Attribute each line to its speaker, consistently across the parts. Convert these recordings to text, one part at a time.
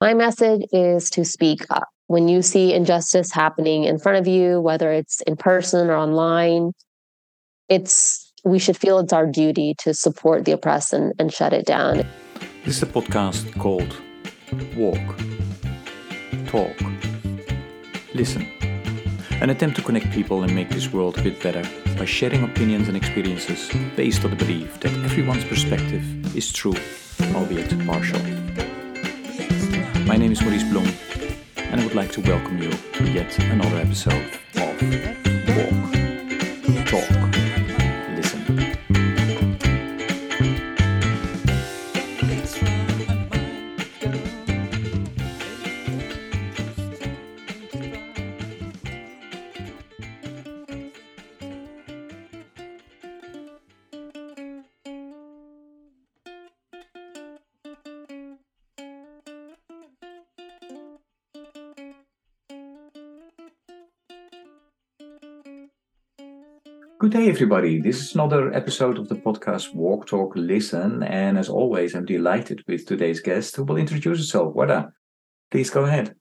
Speaker 1: My message is to speak up. When you see injustice happening in front of you, whether it's in person or online, it's we should feel it's our duty to support the oppressed and, and shut it down.
Speaker 2: This is a podcast called Walk, Talk, Listen. An attempt to connect people and make this world a bit better by sharing opinions and experiences based on the belief that everyone's perspective is true, albeit partial. My name is Maurice Blom, and I would like to welcome you to yet another episode of Walk, Talk, Good day, everybody. This is another episode of the podcast Walk, Talk, Listen. And as always, I'm delighted with today's guest who will introduce herself. Warda, please go ahead.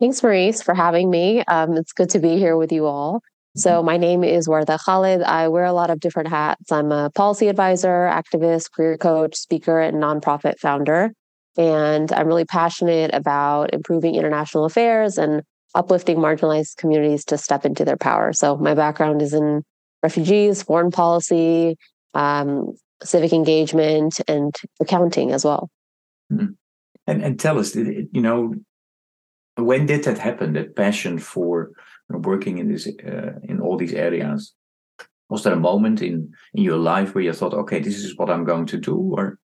Speaker 1: Thanks, Maurice, for having me. Um, it's good to be here with you all. So, my name is Warda Khalid. I wear a lot of different hats. I'm a policy advisor, activist, career coach, speaker, and nonprofit founder. And I'm really passionate about improving international affairs and uplifting marginalized communities to step into their power. So my background is in refugees, foreign policy, um, civic engagement, and accounting as well.
Speaker 2: Mm-hmm. And and tell us, you know, when did that happen? That passion for working in this uh, in all these areas. Was there a moment in in your life where you thought, okay, this is what I'm going to do, or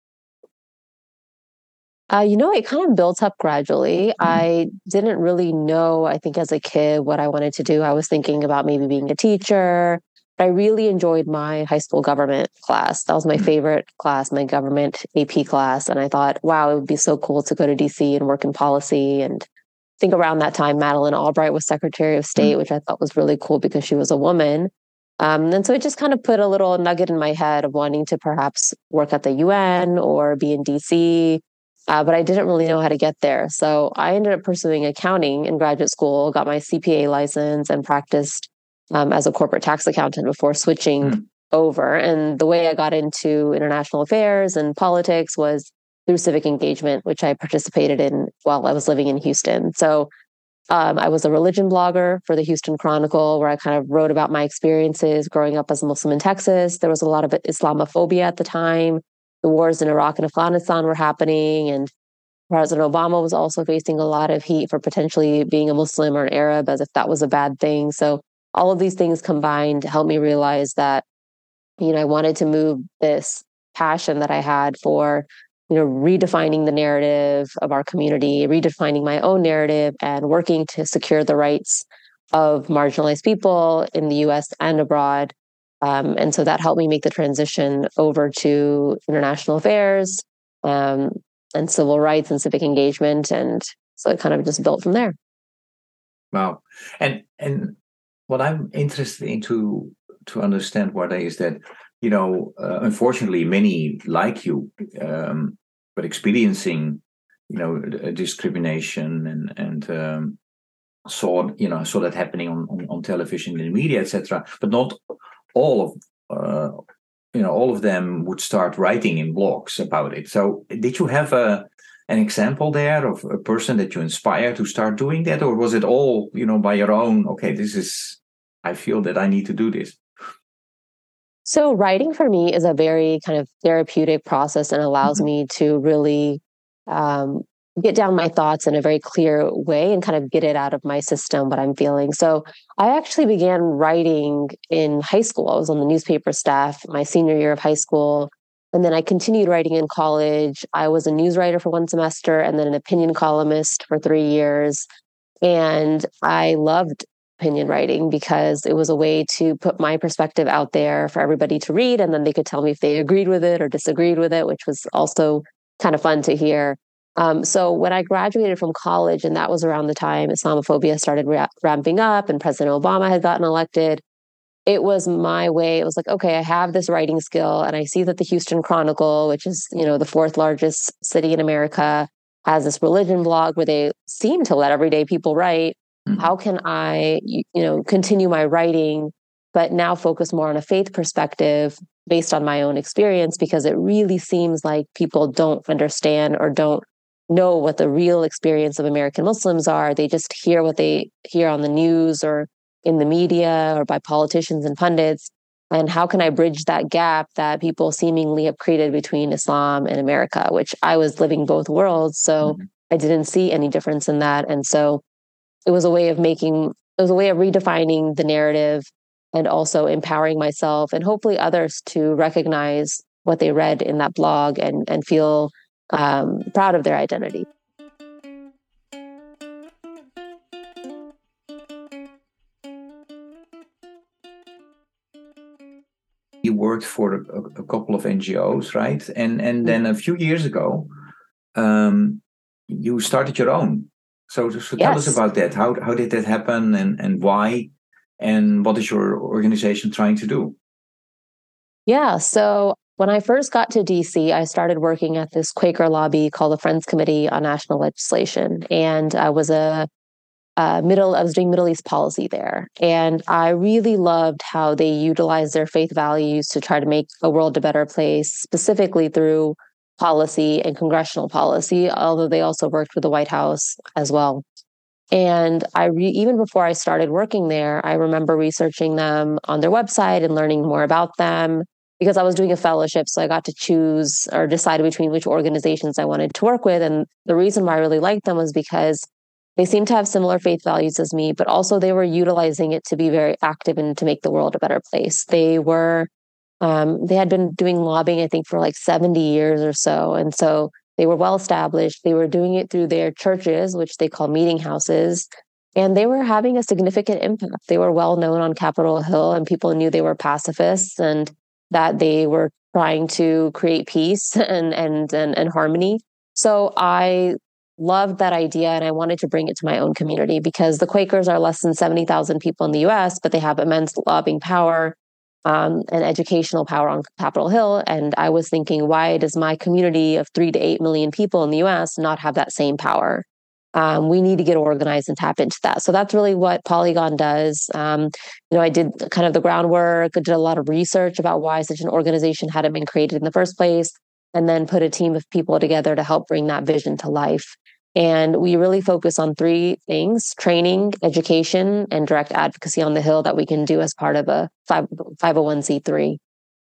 Speaker 1: uh, you know, it kind of built up gradually. Mm-hmm. I didn't really know, I think, as a kid, what I wanted to do. I was thinking about maybe being a teacher. But I really enjoyed my high school government class. That was my mm-hmm. favorite class, my government AP class. And I thought, wow, it would be so cool to go to DC and work in policy. And I think around that time, Madeleine Albright was Secretary of State, mm-hmm. which I thought was really cool because she was a woman. Um, and so it just kind of put a little nugget in my head of wanting to perhaps work at the UN or be in DC uh, but I didn't really know how to get there. So I ended up pursuing accounting in graduate school, got my CPA license, and practiced um, as a corporate tax accountant before switching mm. over. And the way I got into international affairs and politics was through civic engagement, which I participated in while I was living in Houston. So um, I was a religion blogger for the Houston Chronicle, where I kind of wrote about my experiences growing up as a Muslim in Texas. There was a lot of Islamophobia at the time the wars in Iraq and Afghanistan were happening, and President Obama was also facing a lot of heat for potentially being a Muslim or an Arab, as if that was a bad thing. So all of these things combined helped me realize that, you know, I wanted to move this passion that I had for, you know, redefining the narrative of our community, redefining my own narrative, and working to secure the rights of marginalized people in the US and abroad um, and so that helped me make the transition over to international affairs um, and civil rights and civic engagement. And so it kind of just built from there.
Speaker 2: Wow. And and what I'm interested in to, to understand, what is that, you know, uh, unfortunately, many like you, um, but experiencing, you know, discrimination and, and, um, saw you know saw that happening on, on, on television the media etc but not all of uh, you know all of them would start writing in blogs about it. So did you have a an example there of a person that you inspired to start doing that? Or was it all you know by your own okay this is i feel that i need to do this
Speaker 1: so writing for me is a very kind of therapeutic process and allows mm-hmm. me to really um, get down my thoughts in a very clear way and kind of get it out of my system what i'm feeling. So i actually began writing in high school. I was on the newspaper staff my senior year of high school and then i continued writing in college. I was a news writer for one semester and then an opinion columnist for three years and i loved opinion writing because it was a way to put my perspective out there for everybody to read and then they could tell me if they agreed with it or disagreed with it which was also kind of fun to hear um, so when I graduated from college, and that was around the time Islamophobia started ra- ramping up and President Obama had gotten elected, it was my way. It was like, okay, I have this writing skill, and I see that the Houston Chronicle, which is you know the fourth largest city in America, has this religion blog where they seem to let everyday people write. Mm-hmm. How can I, you know, continue my writing, but now focus more on a faith perspective based on my own experience? Because it really seems like people don't understand or don't know what the real experience of American Muslims are. They just hear what they hear on the news or in the media or by politicians and pundits. And how can I bridge that gap that people seemingly have created between Islam and America, which I was living both worlds. So mm-hmm. I didn't see any difference in that. And so it was a way of making, it was a way of redefining the narrative and also empowering myself and hopefully others to recognize what they read in that blog and, and feel um, proud of their identity.
Speaker 2: You worked for a, a, couple of NGOs, right? And and then a few years ago, um, you started your own. So, so tell yes. us about that. How how did that happen, and and why, and what is your organization trying to do?
Speaker 1: Yeah, so when I first got to DC, I started working at this Quaker lobby called the Friends Committee on National Legislation. And I was a, a middle, I was doing Middle East policy there. And I really loved how they utilized their faith values to try to make the world a better place, specifically through policy and congressional policy, although they also worked with the White House as well. And I re- even before I started working there, I remember researching them on their website and learning more about them because I was doing a fellowship. So I got to choose or decide between which organizations I wanted to work with. And the reason why I really liked them was because they seemed to have similar faith values as me, but also they were utilizing it to be very active and to make the world a better place. They were, um, they had been doing lobbying, I think, for like 70 years or so. And so they were well established. They were doing it through their churches, which they call meeting houses. And they were having a significant impact. They were well known on Capitol Hill, and people knew they were pacifists. And that they were trying to create peace and and and, and harmony. So I loved that idea and I wanted to bring it to my own community because the Quakers are less than 70,000 people in the US, but they have immense lobbying power um, and educational power on Capitol Hill. And I was thinking, why does my community of three to eight million people in the US not have that same power? Um, we need to get organized and tap into that. So that's really what Poligon does. Um, you know, I did kind of the groundwork, did a lot of research about why such an organization hadn't been created in the first place, and then put a team of people together to help bring that vision to life. And we really focus on three things training, education, and direct advocacy on the Hill that we can do as part of a 501c3.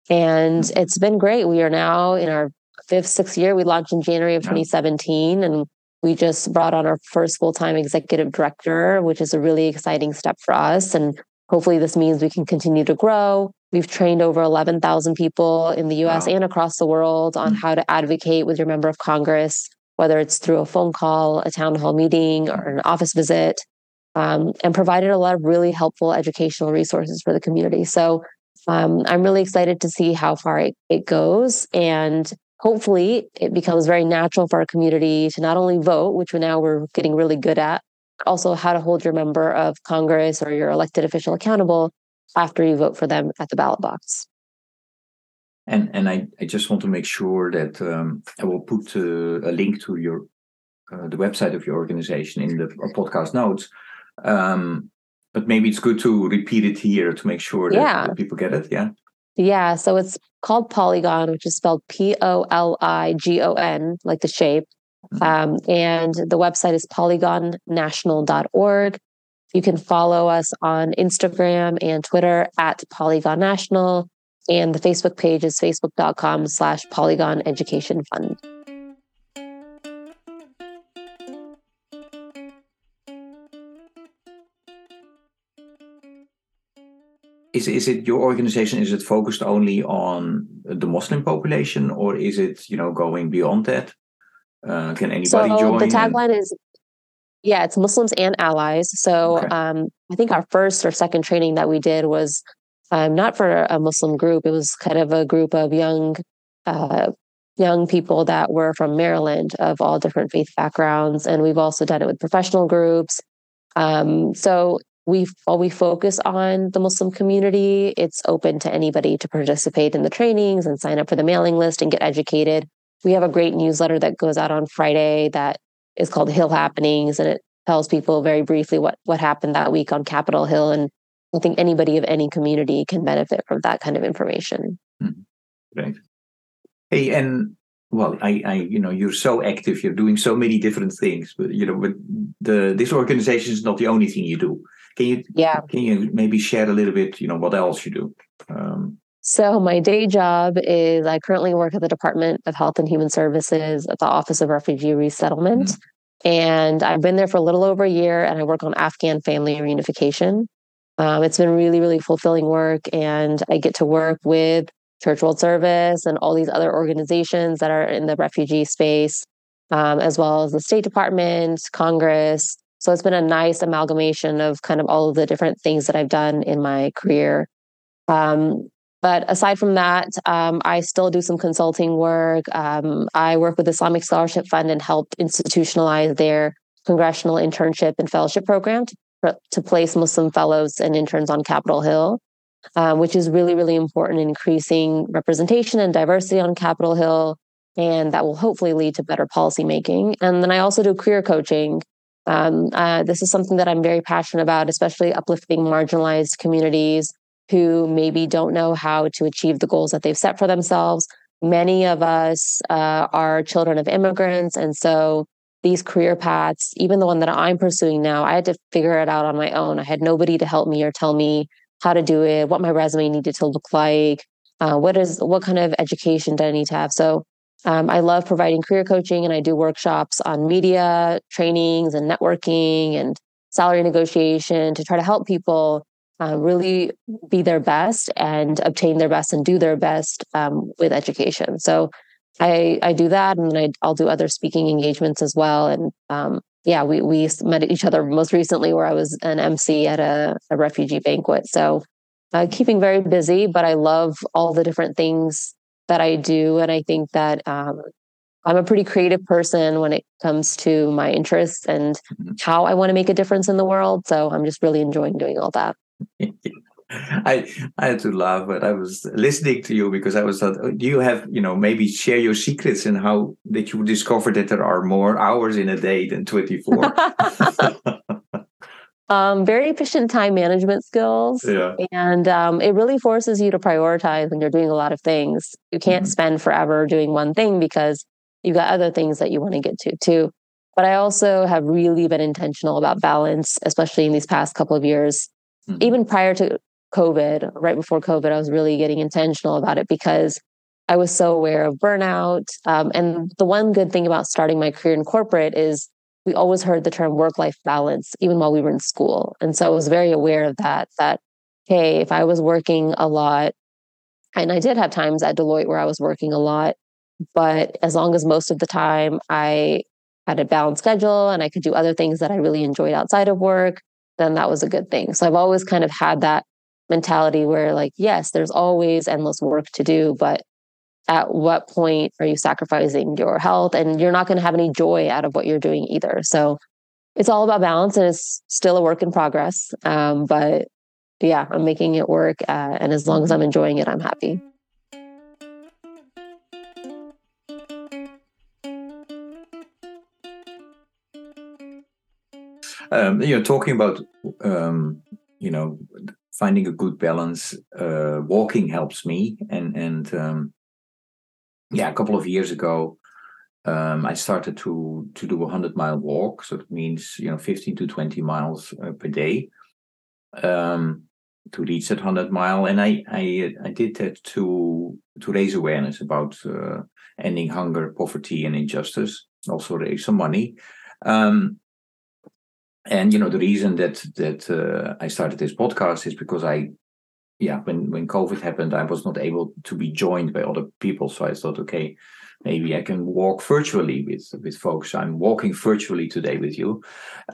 Speaker 1: And mm-hmm. it's been great. We are now in our fifth, sixth year. We launched in January of 2017, and we just brought on our first full time executive director, which is a really exciting step for us. And hopefully, this means we can continue to grow. We've trained over 11,000 people in the US wow. and across the world on mm-hmm. how to advocate with your member of Congress, whether it's through a phone call, a town hall meeting, or an office visit, um, and provided a lot of really helpful educational resources for the community. So um, I'm really excited to see how far it, it goes. And hopefully it becomes very natural for our community to not only vote, which now we're getting really good at, also how to hold your member of Congress or your elected official accountable after you vote for them at the ballot box.
Speaker 2: And and I, I just want to make sure that um, I will put uh, a link to your uh, the website of your organization in the podcast notes. Um, but maybe it's good to repeat it here to make sure that, yeah. that people get it. Yeah.
Speaker 1: Yeah. So it's called Poligon, which is spelled P O L I G O N, like the shape. Mm-hmm. Um, and the website is poligonnational.org. You can follow us on Instagram and Twitter at Poligon National. And the Facebook page is facebook.com slash Poligon Education Fund.
Speaker 2: Is is it your organization is it focused only on the muslim population or is it you know going beyond that? Uh, can anybody
Speaker 1: so
Speaker 2: join?
Speaker 1: the tagline and... is yeah it's muslims and allies. So okay. um, i think our first or second training that we did was um, not for a muslim group. It was kind of a group of young uh, young people that were from maryland of all different faith backgrounds and we've also done it with professional groups. Um, so we while we focus on the Muslim community, it's open to anybody to participate in the trainings and sign up for the mailing list and get educated. We have a great newsletter that goes out on Friday that is called Hill Happenings, and it tells people very briefly what what happened that week on Capitol Hill. And I think anybody of any community can benefit from that kind of information.
Speaker 2: Mm-hmm. Right. Hey, and well, I, I, you know, you're so active. You're doing so many different things. But you know, but the this organization is not the only thing you do. Can you,
Speaker 1: yeah,
Speaker 2: can you maybe share a little bit? You know, what else you do? Um,
Speaker 1: so my day job is I currently work at the Department of Health and Human Services at the Office of Refugee Resettlement. Mm-hmm. And I've been there for a little over a year and I work on Afghan family reunification. Um, it's been really, really fulfilling work. And I get to work with Church World Service and all these other organizations that are in the refugee space, um, as well as the State Department, Congress. So it's been a nice amalgamation of kind of all of the different things that I've done in my career. Um, but aside from that, um, I still do some consulting work. Um, I work with Islamic Scholarship Fund and help institutionalize their congressional internship and fellowship program to, to place Muslim fellows and interns on Capitol Hill um, which is really, really important in increasing representation and diversity on Capitol Hill. And that will hopefully lead to better policymaking. And then I also do career coaching. Um, uh, this is something that I'm very passionate about, especially uplifting marginalized communities who maybe don't know how to achieve the goals that they've set for themselves. Many of us uh, are children of immigrants. And so these career paths, even the one that I'm pursuing now, I had to figure it out on my own. I had nobody to help me or tell me how to do it, what my resume needed to look like, uh, what is what kind of education do I need to have. So um, I love providing career coaching, and I do workshops on media trainings and networking and salary negotiation to try to help people uh, really be their best and obtain their best and do their best um, with education. So I I do that, and then I, will do other speaking engagements as well, and um, yeah, we we met each other most recently where I was an MC at a, a refugee banquet. So uh, keeping very busy, but I love all the different things that I do, and I think that um, I'm a pretty creative person when it comes to my interests and mm-hmm. how I want to make a difference in the world. So I'm just really enjoying doing all that.
Speaker 2: I I had to laugh, but I was listening to you because I was thought, oh, do you have you know maybe share your secrets and how that you discover that there are more hours in a day than twenty four?
Speaker 1: um, very efficient time management skills,
Speaker 2: yeah.
Speaker 1: and um, it really forces you to prioritize when you're doing a lot of things. You can't mm-hmm. spend forever doing one thing because you've got other things that you want to get to too. But I also have really been intentional about balance, especially in these past couple of years. Mm-hmm. Even prior to COVID, right before COVID, I was really getting intentional about it because I was so aware of burnout. Um, and the one good thing about starting my career in corporate is we always heard the term work life balance, even while we were in school. And so I was very aware of that, that, hey, if I was working a lot, and I did have times at Deloitte where I was working a lot, but as long as most of the time I had a balanced schedule and I could do other things that I really enjoyed outside of work, then that was a good thing. So I've always kind of had that mentality where like yes there's always endless work to do but at what point are you sacrificing your health? And you're not going to have any joy out of what you're doing either. So it's all about balance and it's still a work in progress. Um, but yeah i'm making it work uh, and as long as i'm enjoying it i'm happy.
Speaker 2: Um, you know talking about um, you know finding a good balance. Uh, walking helps me, and and um, yeah, a couple of years ago, um, I started to to do a hundred mile walk. So it means you know fifteen to twenty miles uh, per day um, to reach that hundred mile, and I I I did that to to raise awareness about uh, ending hunger, poverty, and injustice. Also raise some money. Um, and you know the reason that that uh, I started this podcast is because I, yeah, when when COVID happened, I was not able to be joined by other people, so I thought, okay, maybe I can walk virtually with with folks. I'm walking virtually today with you.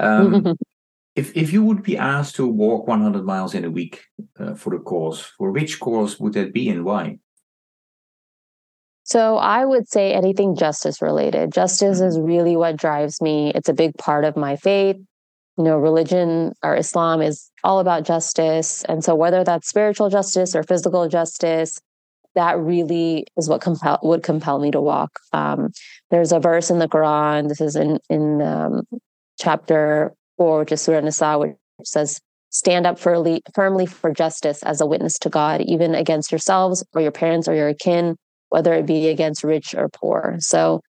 Speaker 2: Um, if if you would be asked to walk 100 miles in a week uh, for a cause, for which cause would that be and why?
Speaker 1: So I would say anything justice related. Justice mm-hmm. is really what drives me. It's a big part of my faith you know, religion or Islam is all about justice. And so, whether that's spiritual justice or physical justice, that really is what compel would compel me to walk. Um, there's a verse in the Quran. This is in in um, chapter four, which is Surah Nisa, which says, "Stand up for firmly for justice as a witness to God, even against yourselves or your parents or your kin, whether it be against rich or poor." So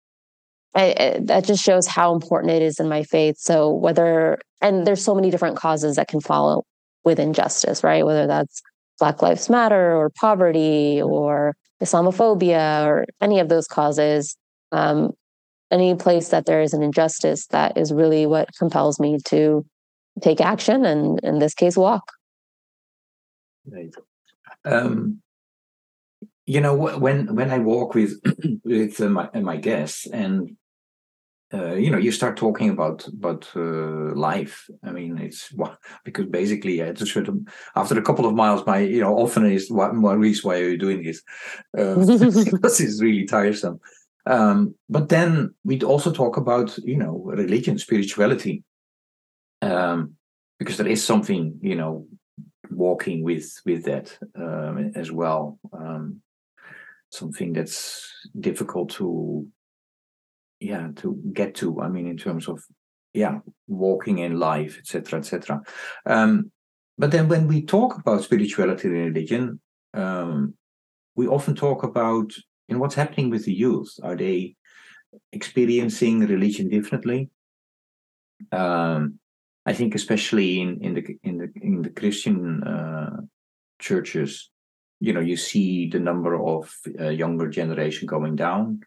Speaker 1: I, I, that just shows how important it is in my faith. So whether and there's so many different causes that can follow with injustice, right? Whether that's Black Lives Matter or poverty or Islamophobia or any of those causes, um, any place that there is an injustice, that is really what compels me to take action and, in this case, walk.
Speaker 2: Right. Um, you know, when when I walk with with uh, my my guests, and uh, you know you start talking about about uh, life. I mean it's well, because basically at a certain after a couple of miles my you know often is one, one reason why you're doing this? Uh, because it's really tiresome. Um, but then we'd also talk about you know religion spirituality. Um, because there is something you know walking with with that um, as well. Um, something that's difficult to yeah to get to i mean in terms of yeah walking in life etc etc um, but then when we talk about spirituality and religion um, we often talk about you know what's happening with the youth. Are they experiencing religion differently? Um, i think especially in in the in the in the christian uh, churches you know you see the number of uh, younger generation going down.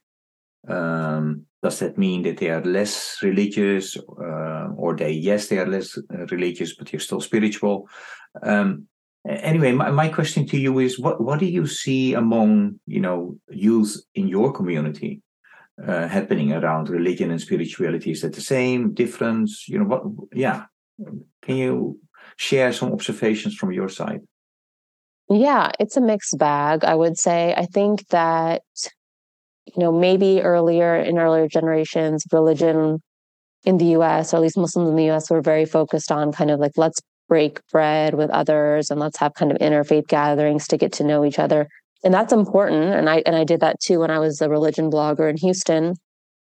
Speaker 2: Um, does that mean that they are less religious, uh, or they yes they are less uh, religious, but they're still spiritual? Um, anyway, my, my question to you is: what what do you see among you know youth in your community uh, happening around religion and spirituality? Is that the same, difference? You know what? Yeah, can you share some observations from your side?
Speaker 1: Yeah, it's a mixed bag. I would say. I think that you know, maybe earlier in earlier generations, religion in the US, or at least Muslims in the US, were very focused on kind of like, let's break bread with others and let's have kind of interfaith gatherings to get to know each other. And that's important. And I and I did that too when I was a religion blogger in Houston.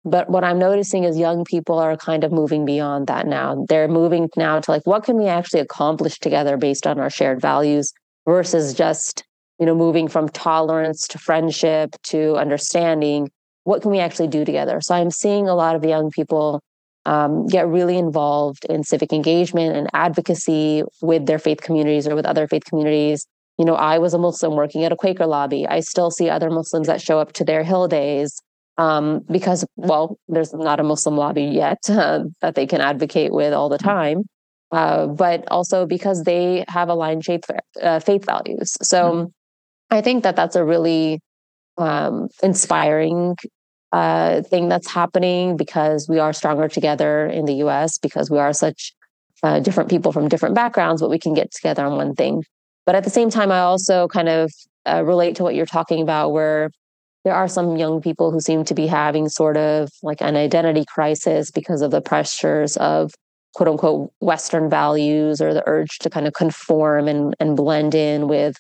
Speaker 1: But what I'm noticing is young people are kind of moving beyond that now. They're moving now to like, what can we actually accomplish together based on our shared values versus just you know, moving from tolerance to friendship to understanding, what can we actually do together? So I'm seeing a lot of young people um, get really involved in civic engagement and advocacy with their faith communities or with other faith communities. You know, I was a Muslim working at a Quaker lobby. I still see other Muslims that show up to their hill days um, because, well, there's not a Muslim lobby yet uh, that they can advocate with all the time. Uh, but also because they have aligned faith, uh, faith values. So, mm-hmm. I think that that's a really um, inspiring uh, thing that's happening because we are stronger together in the US because we are such uh, different people from different backgrounds, but we can get together on one thing. But at the same time, I also kind of uh, relate to what you're talking about, where there are some young people who seem to be having sort of like an identity crisis because of the pressures of quote unquote Western values or the urge to kind of conform and, and blend in with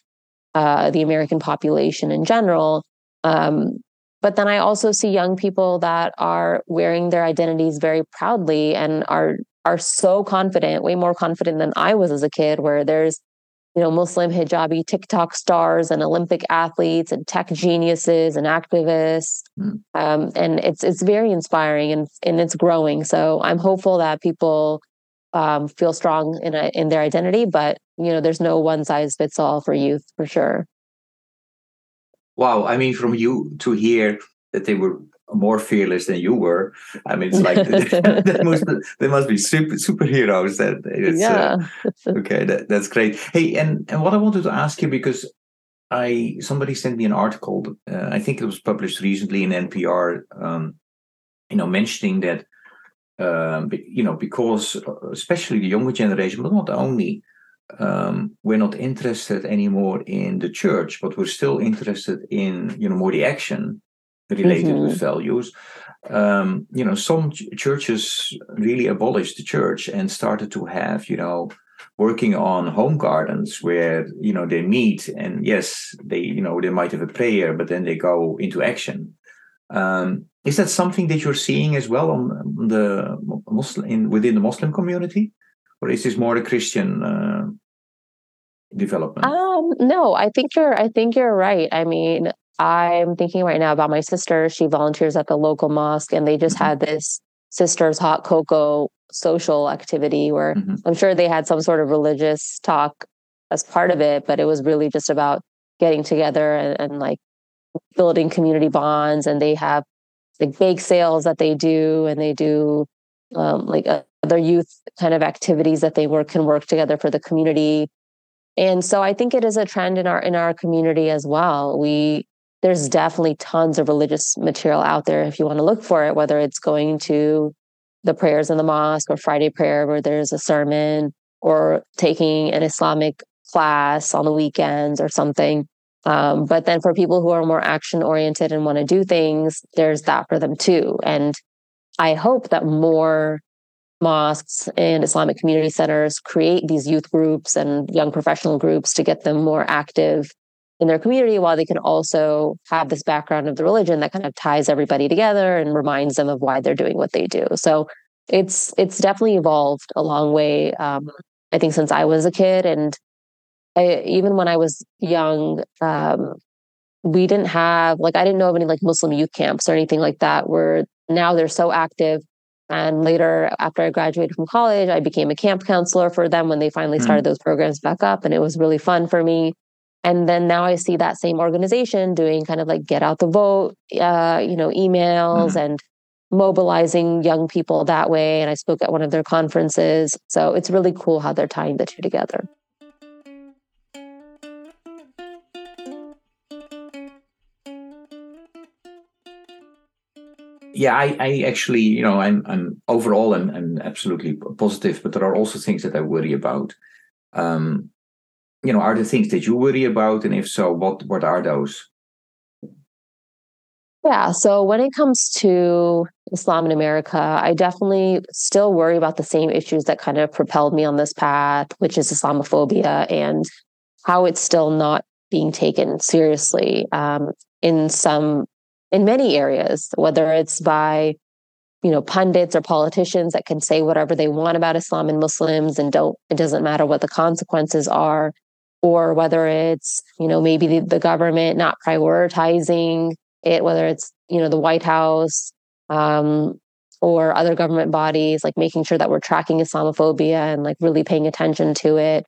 Speaker 1: uh, the American population in general. Um, but then I also see young people that are wearing their identities very proudly and are are so confident, way more confident than I was as a kid, where there's you know Muslim hijabi TikTok stars and Olympic athletes and tech geniuses and activists, mm. um, and it's it's very inspiring and and it's growing. So I'm hopeful that people um, feel strong in a, in their identity, but you know, there's no one size fits all for youth for sure.
Speaker 2: Wow, I mean, from you to hear that they were more fearless than you were. I mean, it's like that must they must be super superheroes. That it's, uh, yeah. Uh, okay, that, that's great. Hey, and and what I wanted to ask you because I somebody sent me an article. Uh, I think it was published recently in NPR. Um, you know, mentioning that um, you know, because uh, especially the younger generation, but not only, um, we're not interested anymore in the church, but we're still interested in, you know, more the action related mm-hmm. with values. Um, you know, some ch- churches really abolished the church and started to have, you know, working on home gardens where you know they meet and yes they you know they might have a prayer but then they go into action um, is that something that you're seeing as well on the muslim in within the muslim community or is this more a christian uh, development
Speaker 1: um no i think you're i think you're right i mean i'm thinking right now about my sister she volunteers at the local mosque and they just mm-hmm. had this sisters hot cocoa social activity where mm-hmm. I'm sure they had some sort of religious talk as part of it, but it was really just about getting together and, and like building community bonds. And they have like bake sales that they do, and they do um, like other youth kind of activities that they work can work together for the community. And so I think it is a trend in our in our community as well. We there's definitely tons of religious material out there if you want to look for it, whether it's going to the prayers in the mosque or Friday prayer where there's a sermon or taking an Islamic class on the weekends or something. Um, but then for people who are more action oriented and want to do things, there's that for them too. And I hope that more mosques and Islamic community centers create these youth groups and young professional groups to get them more active in their community while they can also have this background of the religion that kind of ties everybody together and reminds them of why they're doing what they do so it's it's definitely evolved a long way um, i think since i was a kid and I, even when i was young um, we didn't have like i didn't know of any like muslim youth camps or anything like that where now they're so active. And later after i graduated from college i became a camp counselor for them when they finally mm-hmm. started those programs back up and it was really fun for me. And then now i see that same organization doing kind of like get out the vote uh, you know emails mm-hmm. and mobilizing young people that way. And i spoke at one of their conferences. So it's really cool how they're tying the two together
Speaker 2: yeah I, I actually you know i'm i'm overall i'm, I'm absolutely positive but there are also things that i worry about um you know, are there things that you worry about? And if so, what what are those?
Speaker 1: Yeah. So when it comes to Islam in America, I definitely still worry about the same issues that kind of propelled me on this path, which is Islamophobia and how it's still not being taken seriously um, in some, in many areas, whether it's by, you know, pundits or politicians that can say whatever they want about Islam and Muslims and don't, it doesn't matter what the consequences are or whether it's you know maybe the, the government not prioritizing it whether it's you know the white house um, or other government bodies like making sure that we're tracking islamophobia and like really paying attention to it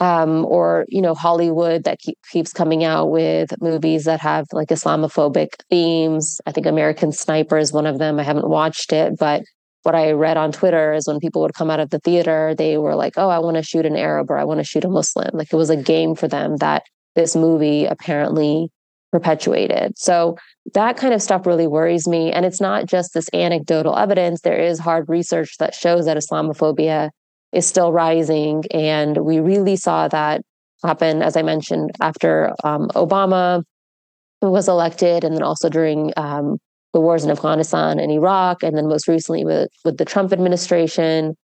Speaker 1: um, or you know hollywood that keep, keeps coming out with movies that have like islamophobic themes i think american sniper is one of them i haven't watched it but what I read on Twitter is when people would come out of the theater, they were like, oh, I want to shoot an Arab or I want to shoot a Muslim. Like it was a game for them that this movie apparently perpetuated. So that kind of stuff really worries me. And it's not just this anecdotal evidence, there is hard research that shows that Islamophobia is still rising. And we really saw that happen, as I mentioned, after um, Obama was elected and then also during um, the wars in Afghanistan and Iraq, and then most recently with, with the Trump administration.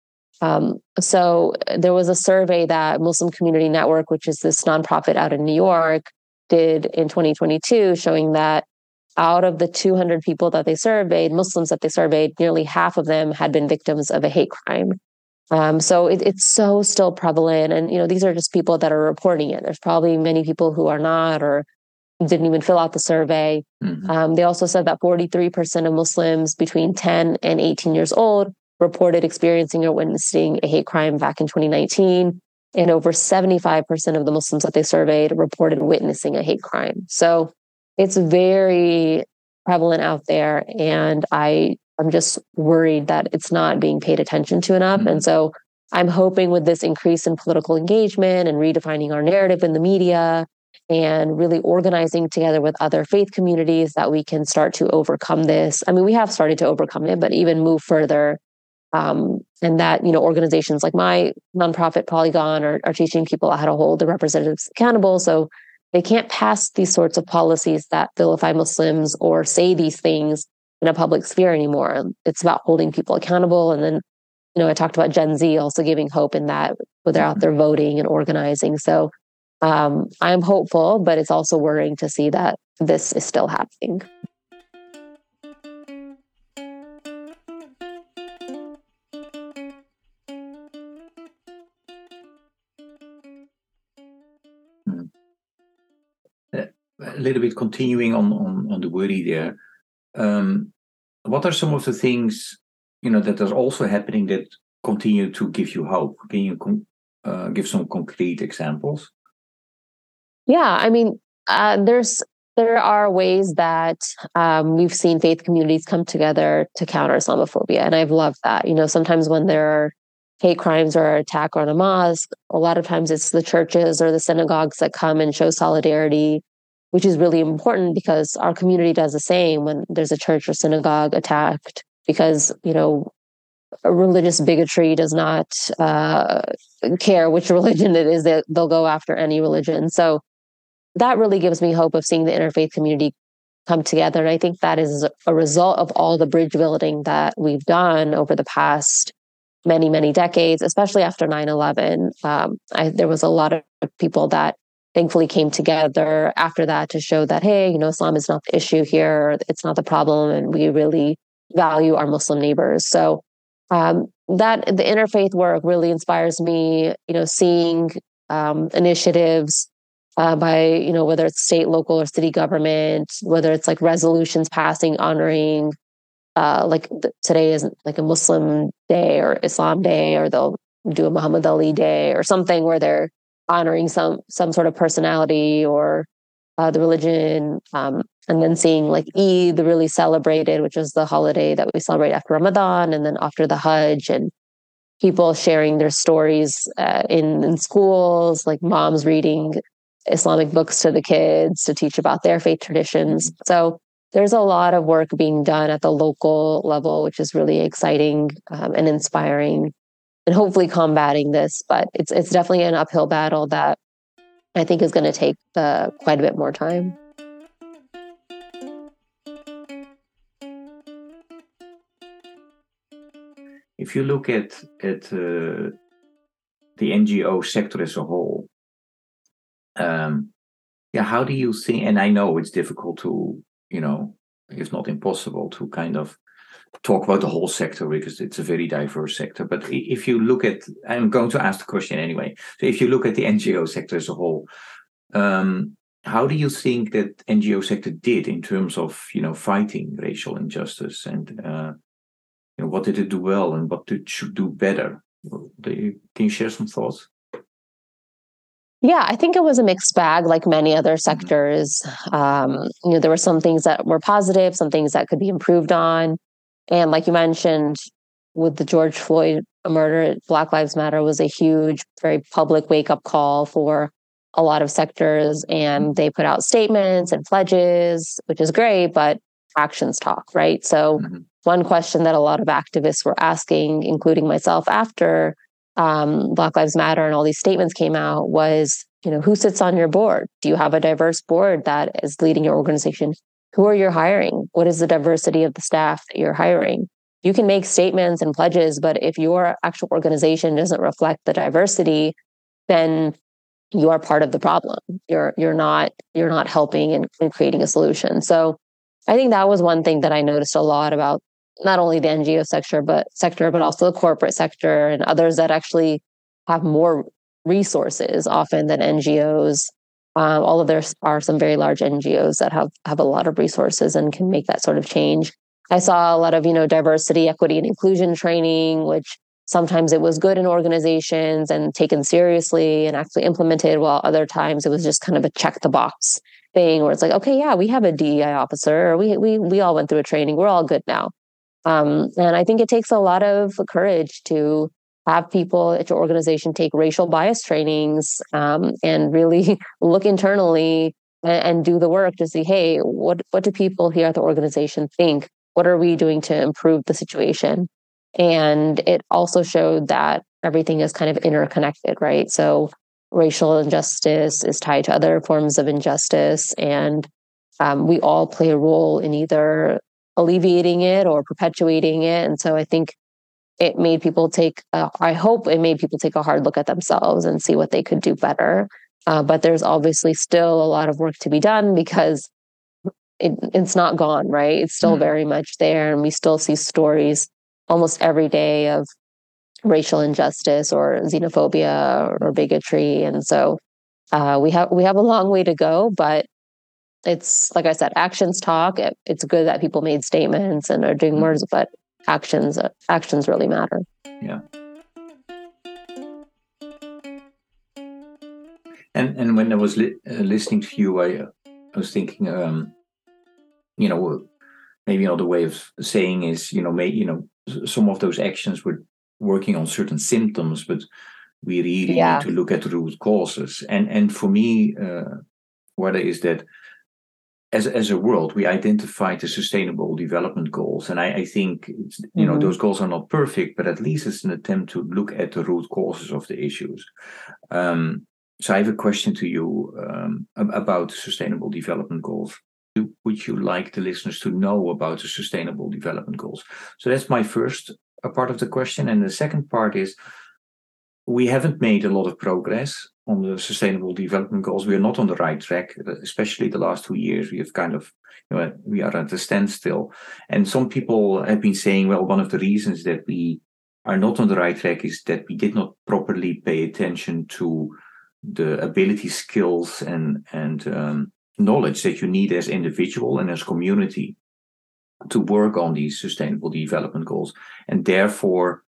Speaker 1: Um, so there was a survey that Muslim Community Network, which is this nonprofit out in New York, did in 2022, showing that out of the 200 people that they surveyed, Muslims that they surveyed, nearly half of them had been victims of a hate crime. Um, so it, it's so still prevalent, and you know these are just people that are reporting it. There's probably many people who are not, or didn't even fill out the survey. Mm-hmm. Um, they also said that 43% of Muslims between 10 and 18 years old reported experiencing or witnessing a hate crime back in 2019. And over 75% of the Muslims that they surveyed reported witnessing a hate crime. So it's very prevalent out there. And I, I'm just worried that it's not being paid attention to enough. Mm-hmm. And so I'm hoping with this increase in political engagement and redefining our narrative in the media and really organizing together with other faith communities that we can start to overcome this. I mean, we have started to overcome it, but even move further. Um, and that, you know, organizations like my nonprofit Poligon are, are teaching people how to hold the representatives accountable. So they can't pass these sorts of policies that vilify Muslims or say these things in a public sphere anymore. It's about holding people accountable and then you know, I talked about Gen Z also giving hope in that where they're out there voting and organizing. So um, I'm hopeful, but it's also worrying to see that this is still happening.
Speaker 2: Hmm. A little bit continuing on, on, on the worry there. Um, what are some of the things you know that are also happening that continue to give you hope? Can you uh, give some concrete examples?
Speaker 1: Yeah, I mean, uh, there's there are ways that um, we've seen faith communities come together to counter Islamophobia, and I've loved that. You know, sometimes when there are hate crimes or attack on a mosque, a lot of times it's the churches or the synagogues that come and show solidarity, which is really important because our community does the same when there's a church or synagogue attacked. Because you know, religious bigotry does not uh, care which religion it is; that they'll go after any religion. So that really gives me hope of seeing the interfaith community come together. And I think that is a result of all the bridge building that we've done over the past many, many decades, especially after 9 11. Um, there was a lot of people that thankfully came together after that to show that, hey, you know, Islam is not the issue here, it's not the problem, and we really value our Muslim neighbors. So um, that the interfaith work really inspires me, you know, seeing um, initiatives uh, by you know whether it's state local or city government whether it's like resolutions passing honoring uh, like th- today is like a muslim day or islam day or they'll do a muhammad ali day or something where they're honoring some some sort of personality or uh, the religion um, and then seeing like eid the really celebrated which is the holiday that we celebrate after ramadan and then after the hajj and people sharing their stories uh, in, in schools like moms reading Islamic books to the kids to teach about their faith traditions. Mm-hmm. So there's a lot of work being done at the local level, which is really exciting um, and inspiring, and hopefully combating this. But it's it's definitely an uphill battle that I think is going to take uh, quite a bit more time.
Speaker 2: If you look at at uh, the NGO sector as a whole, um, yeah, how do you think? And I know it's difficult to, you know, if not impossible, to kind of talk about the whole sector because it's a very diverse sector. But if you look at, I'm going to ask the question anyway. So if you look at the NGO sector as a whole, um, how do you think that NGO sector did in terms of, you know, fighting racial injustice and, uh, you know, what did it do well and what it should do better? can you share some thoughts?
Speaker 1: Yeah, I think it was a mixed bag, like many other mm-hmm. sectors. Um, you know, there were some things that were positive, some things that could be improved on, and like you mentioned, with the George Floyd murder, Black Lives Matter was a huge, very public wake up call for a lot of sectors, and they put out statements and pledges, which is great, but actions talk, right? So, mm-hmm. one question that a lot of activists were asking, including myself, after um, Black Lives Matter and all these statements came out was, you know, who sits on your board? Do you have a diverse board that is leading your organization? Who are you hiring? What is the diversity of the staff that you're hiring? You can make statements and pledges, but if your actual organization doesn't reflect the diversity, then you are part of the problem. You're you're not you're not helping in, in creating a solution. So I think that was one thing that I noticed a lot about not only the NGO sector, but sector, but also the corporate sector and others that actually have more resources often than NGOs. Um, all of there are some very large NGOs that have have a lot of resources and can make that sort of change. I saw a lot of you know diversity, equity, and inclusion training, which sometimes it was good in organizations and taken seriously and actually implemented, while other times it was just kind of a check the box thing where it's like, okay, yeah, we have a DEI officer, we we we all went through a training, we're all good now. Um, and I think it takes a lot of courage to have people at your organization take racial bias trainings um, and really look internally and, and, do the work to see, hey, what what do people here at the organization think? What are we doing to improve the situation? And it also showed that everything is kind of interconnected, right? So racial injustice is tied to other forms of injustice, and um, we all play a role in either alleviating it or perpetuating it. And so I think it made people take, uh, I hope it made people take a hard look at themselves and see what they could do better. Uh, but there's obviously still a lot of work to be done because it, it's not gone, right? It's still mm. very much there. And we still see stories almost every day of racial injustice or xenophobia or, bigotry. And so uh, we have we have a long way to go, but it's like I said, actions talk. It, it's good that people made statements and are doing mm. words, but actions actions really matter.
Speaker 2: Yeah. And and when I was li- uh, listening to you, I, I was thinking, um, you know, maybe another way of saying is, you know, may you know, some of those actions were working on certain symptoms, but we really yeah. need to look at the root causes. And and for me, uh, what is that as as a world, we identified the sustainable development goals, and I, I think you mm-hmm. know those goals are not perfect, but at least it's an attempt to look at the root causes of the issues. Um, so I have a question to you um, about the sustainable development goals. Would you like the listeners to know about the sustainable development goals? So that's my first uh, part of the question, and the second part is we haven't made a lot of progress on the sustainable development goals. We are not on the right track, especially the last two years. We have kind of, you know, we are at a standstill. And some people have been saying, well, one of the reasons that we are not on the right track is that we did not properly pay attention to the ability, skills, and and um, knowledge that you need as individual and as community to work on these sustainable development goals, and therefore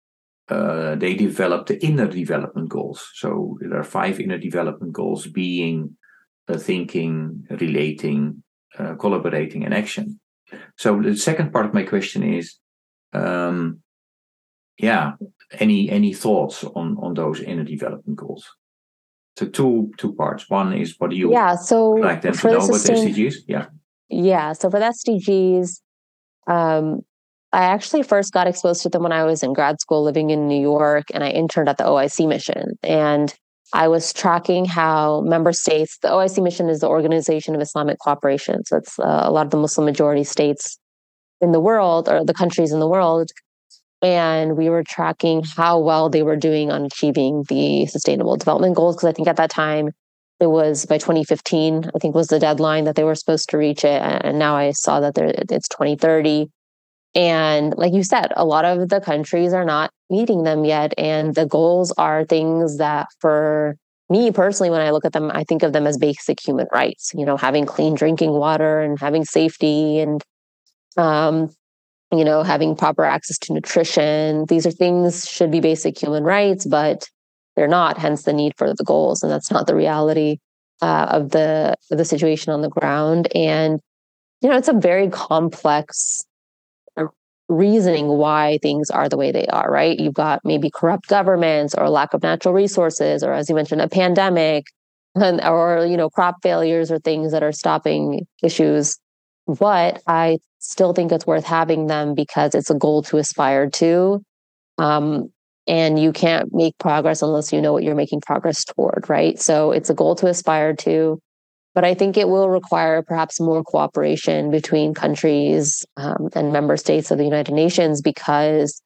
Speaker 2: uh, they develop the inner development goals. So there are five inner development goals being uh, thinking, relating, uh, collaborating, and action. So the second part of my question is, um, yeah, any any thoughts on on those inner development goals? So two two parts. One is what do you
Speaker 1: yeah so
Speaker 2: like them to know about the SDGs? Yeah.
Speaker 1: Yeah. So for the SDGs, um, I actually first got exposed to them when I was in grad school living in New York and I interned at the OIC mission. And I was tracking how member states, the OIC mission is the Organization of Islamic Cooperation. So it's uh, a lot of the Muslim majority states in the world or the countries in the world. And we were tracking how well they were doing on achieving the sustainable development goals. Because I think at that time, it was by 2015, I think was the deadline that they were supposed to reach it. And now I saw that it's 2030. And like you said, a lot of the countries are not meeting them yet. And the goals are things that for me personally, when I look at them, I think of them as basic human rights, you know, having clean drinking water and having safety and, um, you know, having proper access to nutrition. These are things should be basic human rights, but they're not, hence the need for the goals. And that's not the reality uh, of the, the situation on the ground. And, you know, it's a very complex reasoning why things are the way they are, right? You've got maybe corrupt governments or lack of natural resources, or as you mentioned, a pandemic, and, or you know, crop failures or things that are stopping issues. But I still think it's worth having them because it's a goal to aspire to. Um, and you can't make progress unless you know what you're making progress toward, right? So it's a goal to aspire to. But I think it will require perhaps more cooperation between countries um, and member states of the United Nations because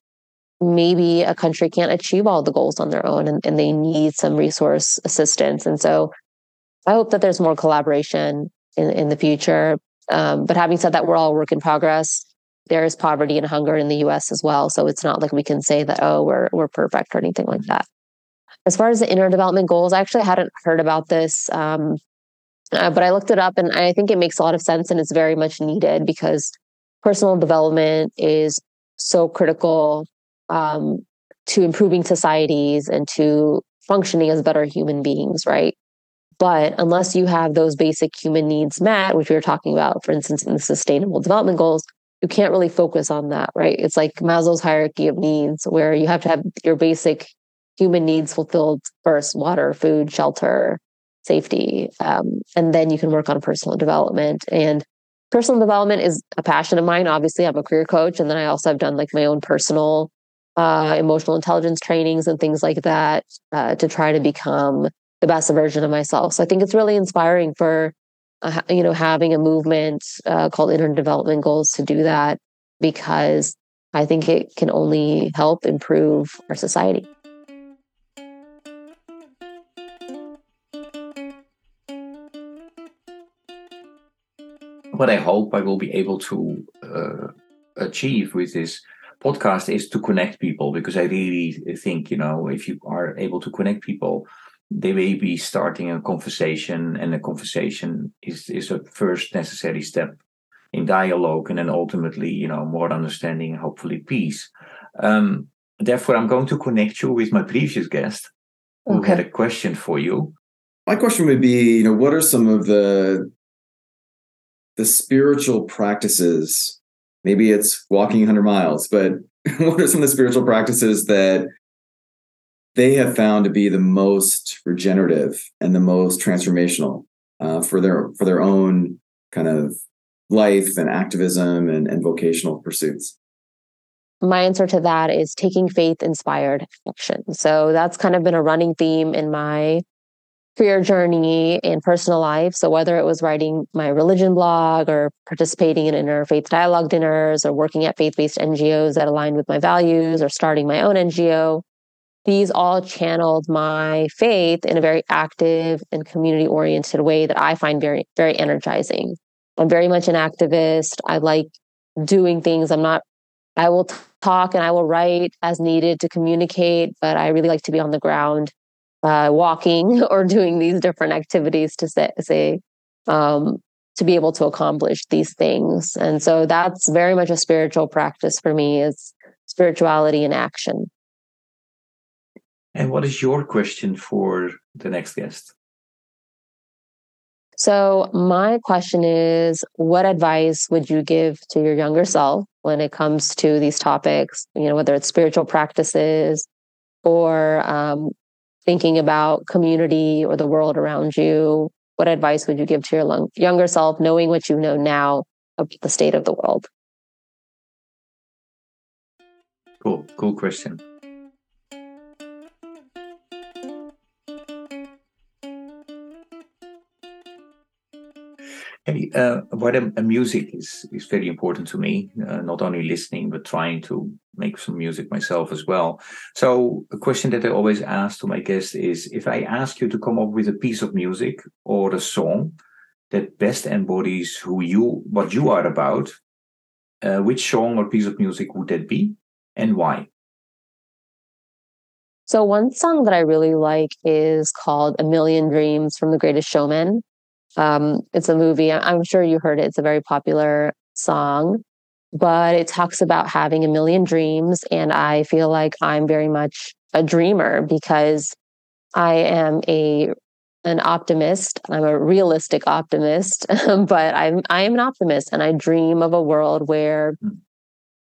Speaker 1: maybe a country can't achieve all the goals on their own and, and they need some resource assistance. And so I hope that there's more collaboration in, in the future. Um, but having said that, we're all work in progress. There is poverty and hunger in the US as well. So it's not like we can say that, oh, we're, we're perfect or anything like that. As far as the inner development goals, I actually hadn't heard about this. Um, uh, but I looked it up and I think it makes a lot of sense and it's very much needed because personal development is so critical um, to improving societies and to functioning as better human beings, right? But unless you have those basic human needs met, which we were talking about, for instance, in the sustainable development goals, you can't really focus on that, right? It's like Maslow's hierarchy of needs, where you have to have your basic human needs fulfilled first water, food, shelter, safety. Um, and then you can work on personal development. And personal development is a passion of mine. Obviously, I'm a career coach. And then I also have done like my own personal uh, emotional intelligence trainings and things like that uh, to try to become the best version of myself. So I think it's really inspiring for, uh, you know, having a movement uh, called Inner Development Goals to do that because I think it can only help improve our society.
Speaker 2: What I hope I will be able to uh, achieve with this podcast is to connect people because I really think, you know, if you are able to connect people, they may be starting a conversation, and a conversation is, is a first necessary step in dialogue and then ultimately, you know, more understanding hopefully peace. Um, therefore, I'm going to connect you with my previous guest who had a question for you.
Speaker 3: My question would be, you know, what are some of the the spiritual practices? Maybe it's walking 100 miles, but what are some of the spiritual practices that they have found to be the most regenerative and the most transformational uh, for their for their own kind of life and activism and, and vocational pursuits?
Speaker 1: My answer to that is taking faith inspired action. So that's kind of been a running theme in my career journey and personal life. So whether it was writing my religion blog or participating in interfaith dialogue dinners or working at faith based NGOs that aligned with my values or starting my own NGO, these all channeled my faith in a very active and community oriented way that I find very, very energizing. I'm very much an activist. I like doing things. I'm not, I will talk and I will write as needed to communicate, but I really like to be on the ground, uh, walking or doing these different activities to say, say um, to be able to accomplish these things. And so that's very much a spiritual practice for me is spirituality in action.
Speaker 2: And what is your question for the next guest?
Speaker 1: So, my question is what advice would you give to your younger self when it comes to these topics, you know, whether it's spiritual practices or um, thinking about community or the world around you? What advice would you give to your younger self, knowing what you know now of the state of the world?
Speaker 2: Cool, cool question. Uh, what a, a, music is is very important to me. Uh, not only listening, but trying to make some music myself as well. So, a question that I always ask to my guests is: if I ask you to come up with a piece of music or a song that best embodies who you, what you are about, uh, which song or piece of music would that be, and why?
Speaker 1: So, one song that I really like is called "A Million Dreams" from The Greatest Showman. Um, it's a movie. I'm sure you heard it. It's a very popular song, but it talks about having a million dreams. And I feel like I'm very much a dreamer because I am a an optimist. I'm a realistic optimist, but I'm I am an optimist and I dream of a world where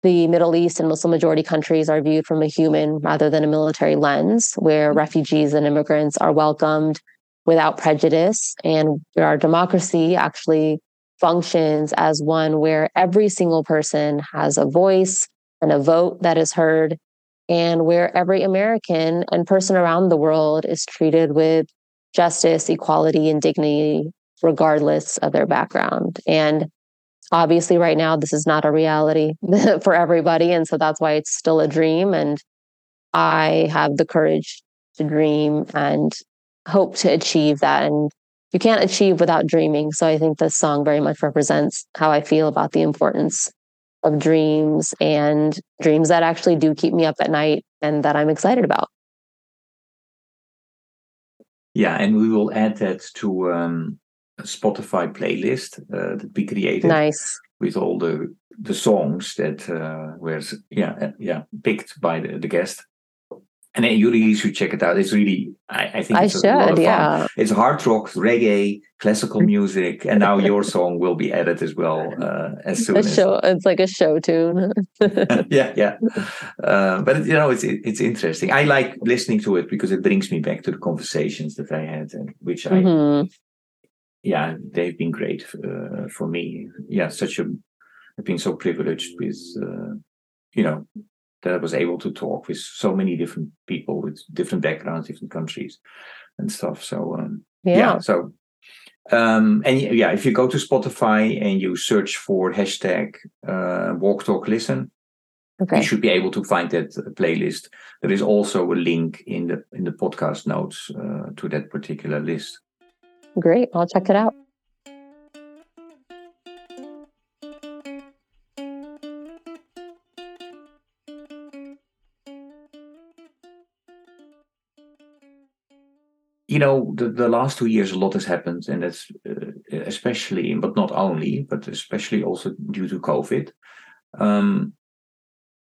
Speaker 1: the Middle East and Muslim majority countries are viewed from a human rather than a military lens, where hmm. refugees and immigrants are welcomed without prejudice. And our democracy actually functions as one where every single person has a voice and a vote that is heard, and where every American and person around the world is treated with justice, equality, and dignity, regardless of their background. And obviously, right now, this is not a reality for everybody. And so that's why it's still a dream. And I have the courage to dream and hope to achieve that. And you can't achieve without dreaming. So I think this song very much represents how I feel about the importance of dreams and dreams that actually do keep me up at night and that I'm excited about.
Speaker 2: Yeah, and we will add that to um, a Spotify playlist uh, that we created.
Speaker 1: Nice.
Speaker 2: With all the the songs that uh, were yeah uh, yeah picked by the, the guest and then you really should check it out. It's really, I, I think,
Speaker 1: I should, a lot of yeah. fun.
Speaker 2: It's hard rock, reggae, classical music, and now your song will be added as well uh, as soon
Speaker 1: a
Speaker 2: as
Speaker 1: show. It's like a show tune.
Speaker 2: yeah, yeah. Uh, but you know, it's it's interesting. I like listening to it because it brings me back to the conversations that I had, and which I, mm-hmm. yeah, they've been great uh, for me. Yeah, such a, I've been so privileged with, uh, you know, that I was able to talk with so many different people with different backgrounds, different countries, and stuff. So um, yeah. yeah. so um, and yeah, if you go to Spotify and you search for hashtag uh, Walk Talk Listen, okay. you should be able to find that playlist. There is also a link in the in the podcast notes uh, to that particular list.
Speaker 1: Great, I'll check it out.
Speaker 2: You know the, the last two years a lot has happened and that's uh, especially but not only but especially also due to covid. Um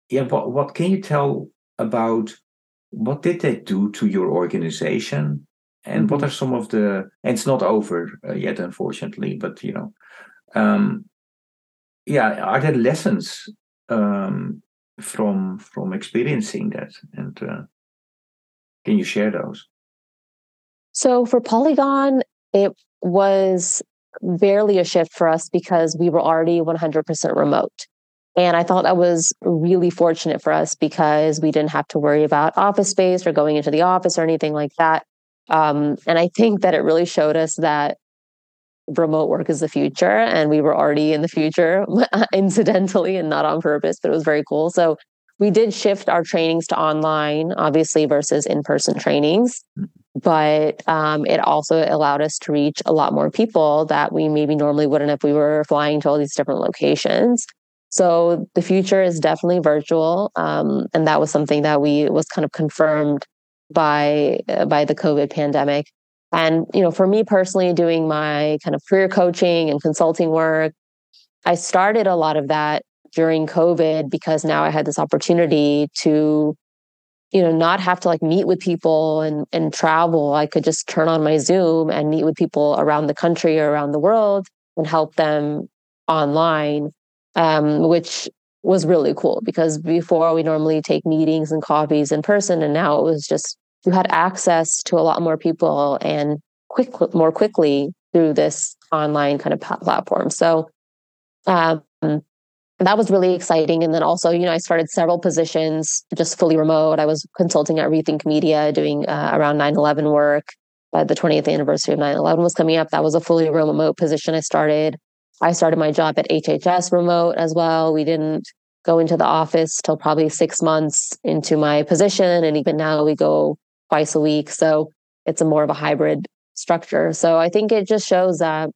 Speaker 2: yeah what, what can you tell about what did they do to your organization? And mm-hmm. what are some of the and it's not over uh, yet unfortunately but you know um yeah are there lessons um from from experiencing that? And uh, can you share those
Speaker 1: so for Poligon, it was barely a shift for us because we were already 100% remote. And I thought that was really fortunate for us because we didn't have to worry about office space or going into the office or anything like that. Um, and I think that it really showed us that remote work is the future. And we were already in the future, incidentally and not on purpose, but it was very cool. So we did shift our trainings to online, obviously, versus in person trainings but um, it also allowed us to reach a lot more people that we maybe normally wouldn't if we were flying to all these different locations. So the future is definitely virtual, um, and that was something that we was kind of confirmed by uh, by the COVID pandemic. And you know, for me personally, doing my kind of career coaching and consulting work, I started a lot of that during COVID because now I had this opportunity to you know not have to like meet with people and and travel. I could just turn on my zoom and meet with people around the country or around the world and help them online um, which was really cool because before we normally take meetings and coffees in person and now it was just you had access to a lot more people and quick more quickly through this online kind of platform. So um, that was really exciting. And then also, you know, I started several positions just fully remote. I was consulting at Rethink Media doing uh, around 9 11 work. Uh, the 20th anniversary of 9 11 was coming up. That was a fully remote position I started. I started my job at HHS remote as well. We didn't go into the office till probably six months into my position. And even now we go twice a week. So it's a more of a hybrid structure. So I think it just shows that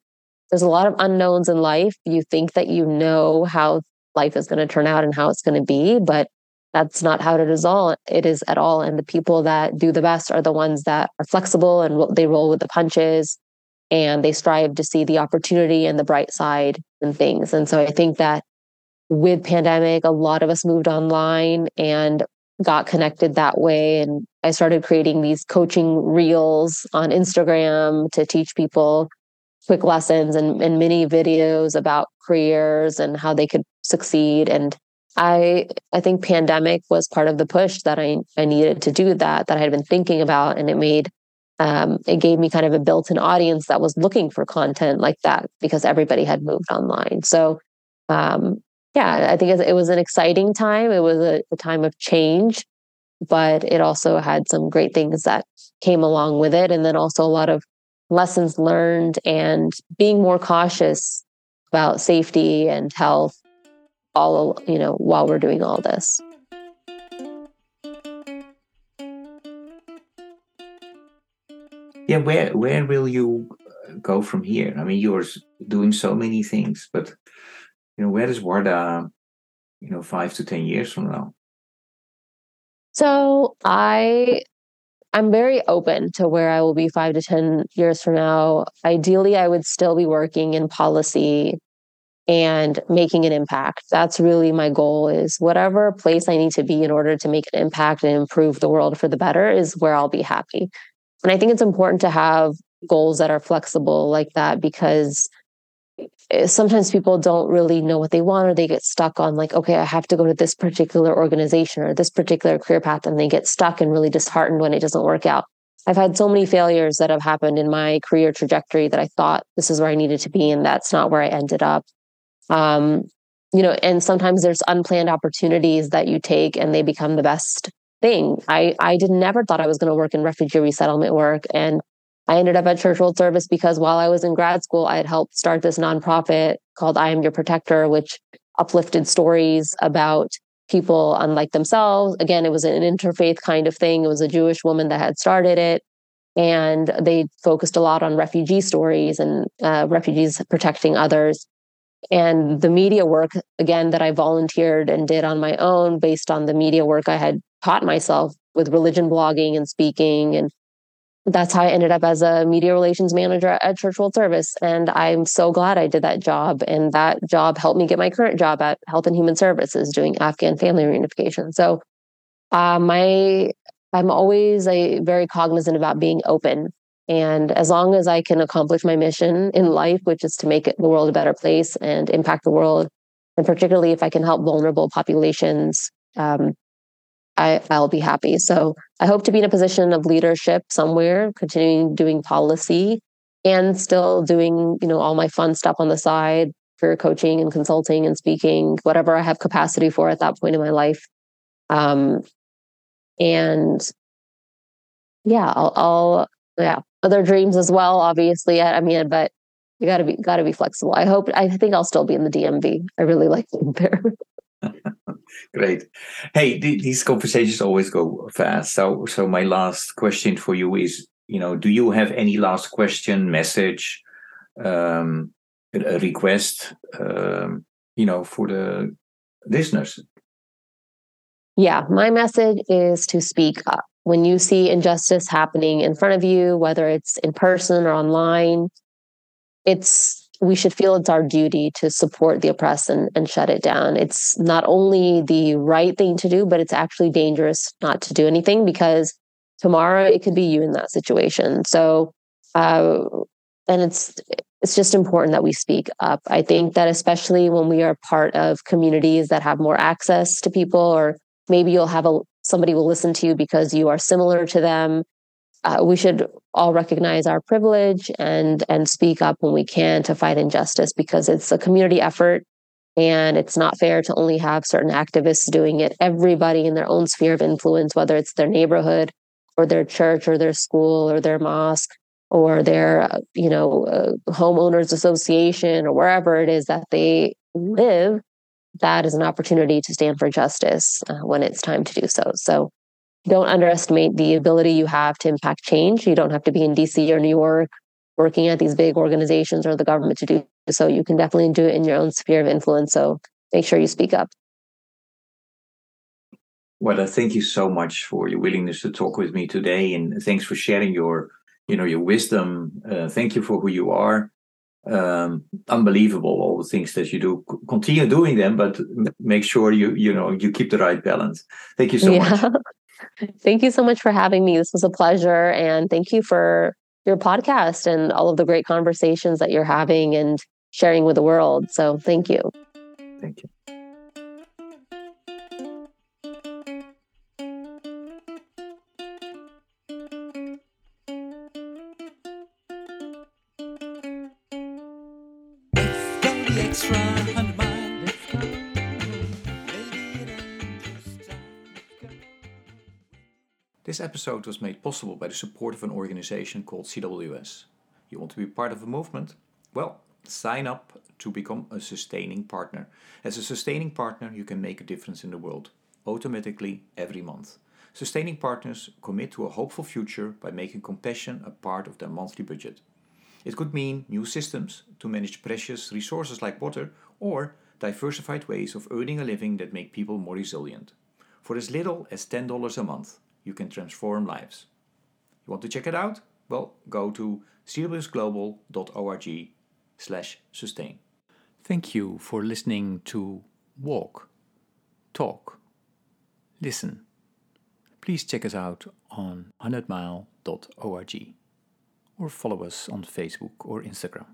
Speaker 1: there's a lot of unknowns in life. You think that you know how life is going to turn out and how it's going to be but that's not how it is all it is at all and the people that do the best are the ones that are flexible and they roll with the punches and they strive to see the opportunity and the bright side and things and so i think that with pandemic a lot of us moved online and got connected that way and i started creating these coaching reels on instagram to teach people quick lessons and, and mini videos about careers and how they could succeed. And I I think pandemic was part of the push that I, I needed to do that, that I had been thinking about. And it made um, it gave me kind of a built-in audience that was looking for content like that because everybody had moved online. So um, yeah, I think it was an exciting time. It was a, a time of change, but it also had some great things that came along with it. And then also a lot of lessons learned and being more cautious about safety and health all you know while we're doing all this.
Speaker 2: Yeah where where will you uh, go from here? I mean you're doing so many things but you know where is warda you know five to ten years from now?
Speaker 1: So i I'm very open to where I will be five to 10 years from now. Ideally, I would still be working in policy and making an impact. That's really my goal is whatever place I need to be in order to make an impact and improve the world for the better is where I'll be happy. And I think it's important to have goals that are flexible like that because Eh, sometimes people don't really know what they want or they get stuck on like okay i have to go to this particular organization or this particular career path and they get stuck and really disheartened when it doesn't work out i've had so many failures that have happened in my career trajectory that i thought this is where i needed to be and that's not where i ended up um, you know and sometimes there's unplanned opportunities that you take and they become the best thing i i did never thought i was going to work in refugee resettlement work and I ended up at Church World Service because while I was in grad school, I had helped start this nonprofit called I Am Your Protector, which uplifted stories about people unlike themselves. Again, it was an interfaith kind of thing. It was a Jewish woman that had started it. And they focused a lot on refugee stories and uh, refugees protecting others. And the media work, again, that I volunteered and did on my own based on the media work I had taught myself with religion blogging and speaking. And that's how I ended up as a media relations manager at Church World Service. And I'm so glad I did that job. And that job helped me get my current job at Health and Human Services doing Afghan family reunification. So uh, my I'm always a, very cognizant about being open. And as long as I can accomplish my mission in life, which is to make the world a better place and impact the world, and particularly if I can help vulnerable populations, um, I, I'll be happy. So I hope to be in a position of leadership somewhere, continuing doing policy and still doing, you know, all my fun stuff on the side, for coaching and consulting and speaking, whatever I have capacity for at that point in my life. Um, and yeah, I'll, I'll yeah, other dreams as well. Obviously, I, mean, but you got to be got to be flexible. I hope. I think I'll still be in the DMV. I really like being there.
Speaker 2: Great. Hey, th- these conversations always go fast. So, so my last question for you is, you know, do you have any last question, message, um, a request, um, you know, for the listeners?
Speaker 1: Yeah, my message is to speak up. When you see injustice happening in front of you, whether it's in person or online, it's we should feel it's our duty to support the oppressed and, and shut it down. It's not only the right thing to do, but it's actually dangerous not to do anything because tomorrow it could be you in that situation. So, uh, and it's it's just important that we speak up. I think that especially when we are part of communities that have more access to people, or maybe you'll have a somebody will listen to you because you are similar to them. Uh, we should all recognize our privilege and and speak up when we can to fight injustice because it's a community effort and it's not fair to only have certain activists doing it. Everybody in their own sphere of influence whether it's their neighborhood or their church or their school or their mosque or their uh, you know uh, homeowners association or wherever it is that they live that is an opportunity to stand for justice uh, when it's time to do so so don't underestimate the ability you have to impact change. You don't have to be in DC or New York working at these big organizations or the government to do so. You can definitely do it in your own sphere of influence. So make sure you speak up.
Speaker 2: Well, uh, thank you so much for your willingness to talk with me today, and thanks for sharing your, you know, your wisdom. Uh, thank you for who you are. Um, unbelievable all the things that you do. Continue doing them, but make sure you, you know, you keep the right balance. Thank you so yeah. much.
Speaker 1: Thank you so much for having me. This was a pleasure. And thank you for your podcast and all of the great conversations that you're having and sharing with the world. So thank you.
Speaker 2: Thank you. This episode was made possible by the support of an organization called CWS. You want to be part of a movement? Well, sign up to become a sustaining partner. As a sustaining partner, you can make a difference in the world automatically every month. Sustaining partners commit to a hopeful future by making compassion a part of their monthly budget. It could mean new systems to manage precious resources like water or diversified ways of earning a living that make people more resilient. For as little as $10 a month, you can transform lives. You want to check it out? Well, go to cwsglobal.org slash sustain. Thank you for listening to Walk, Talk, Listen. Please check us out on 100mile.org or follow us on Facebook or Instagram.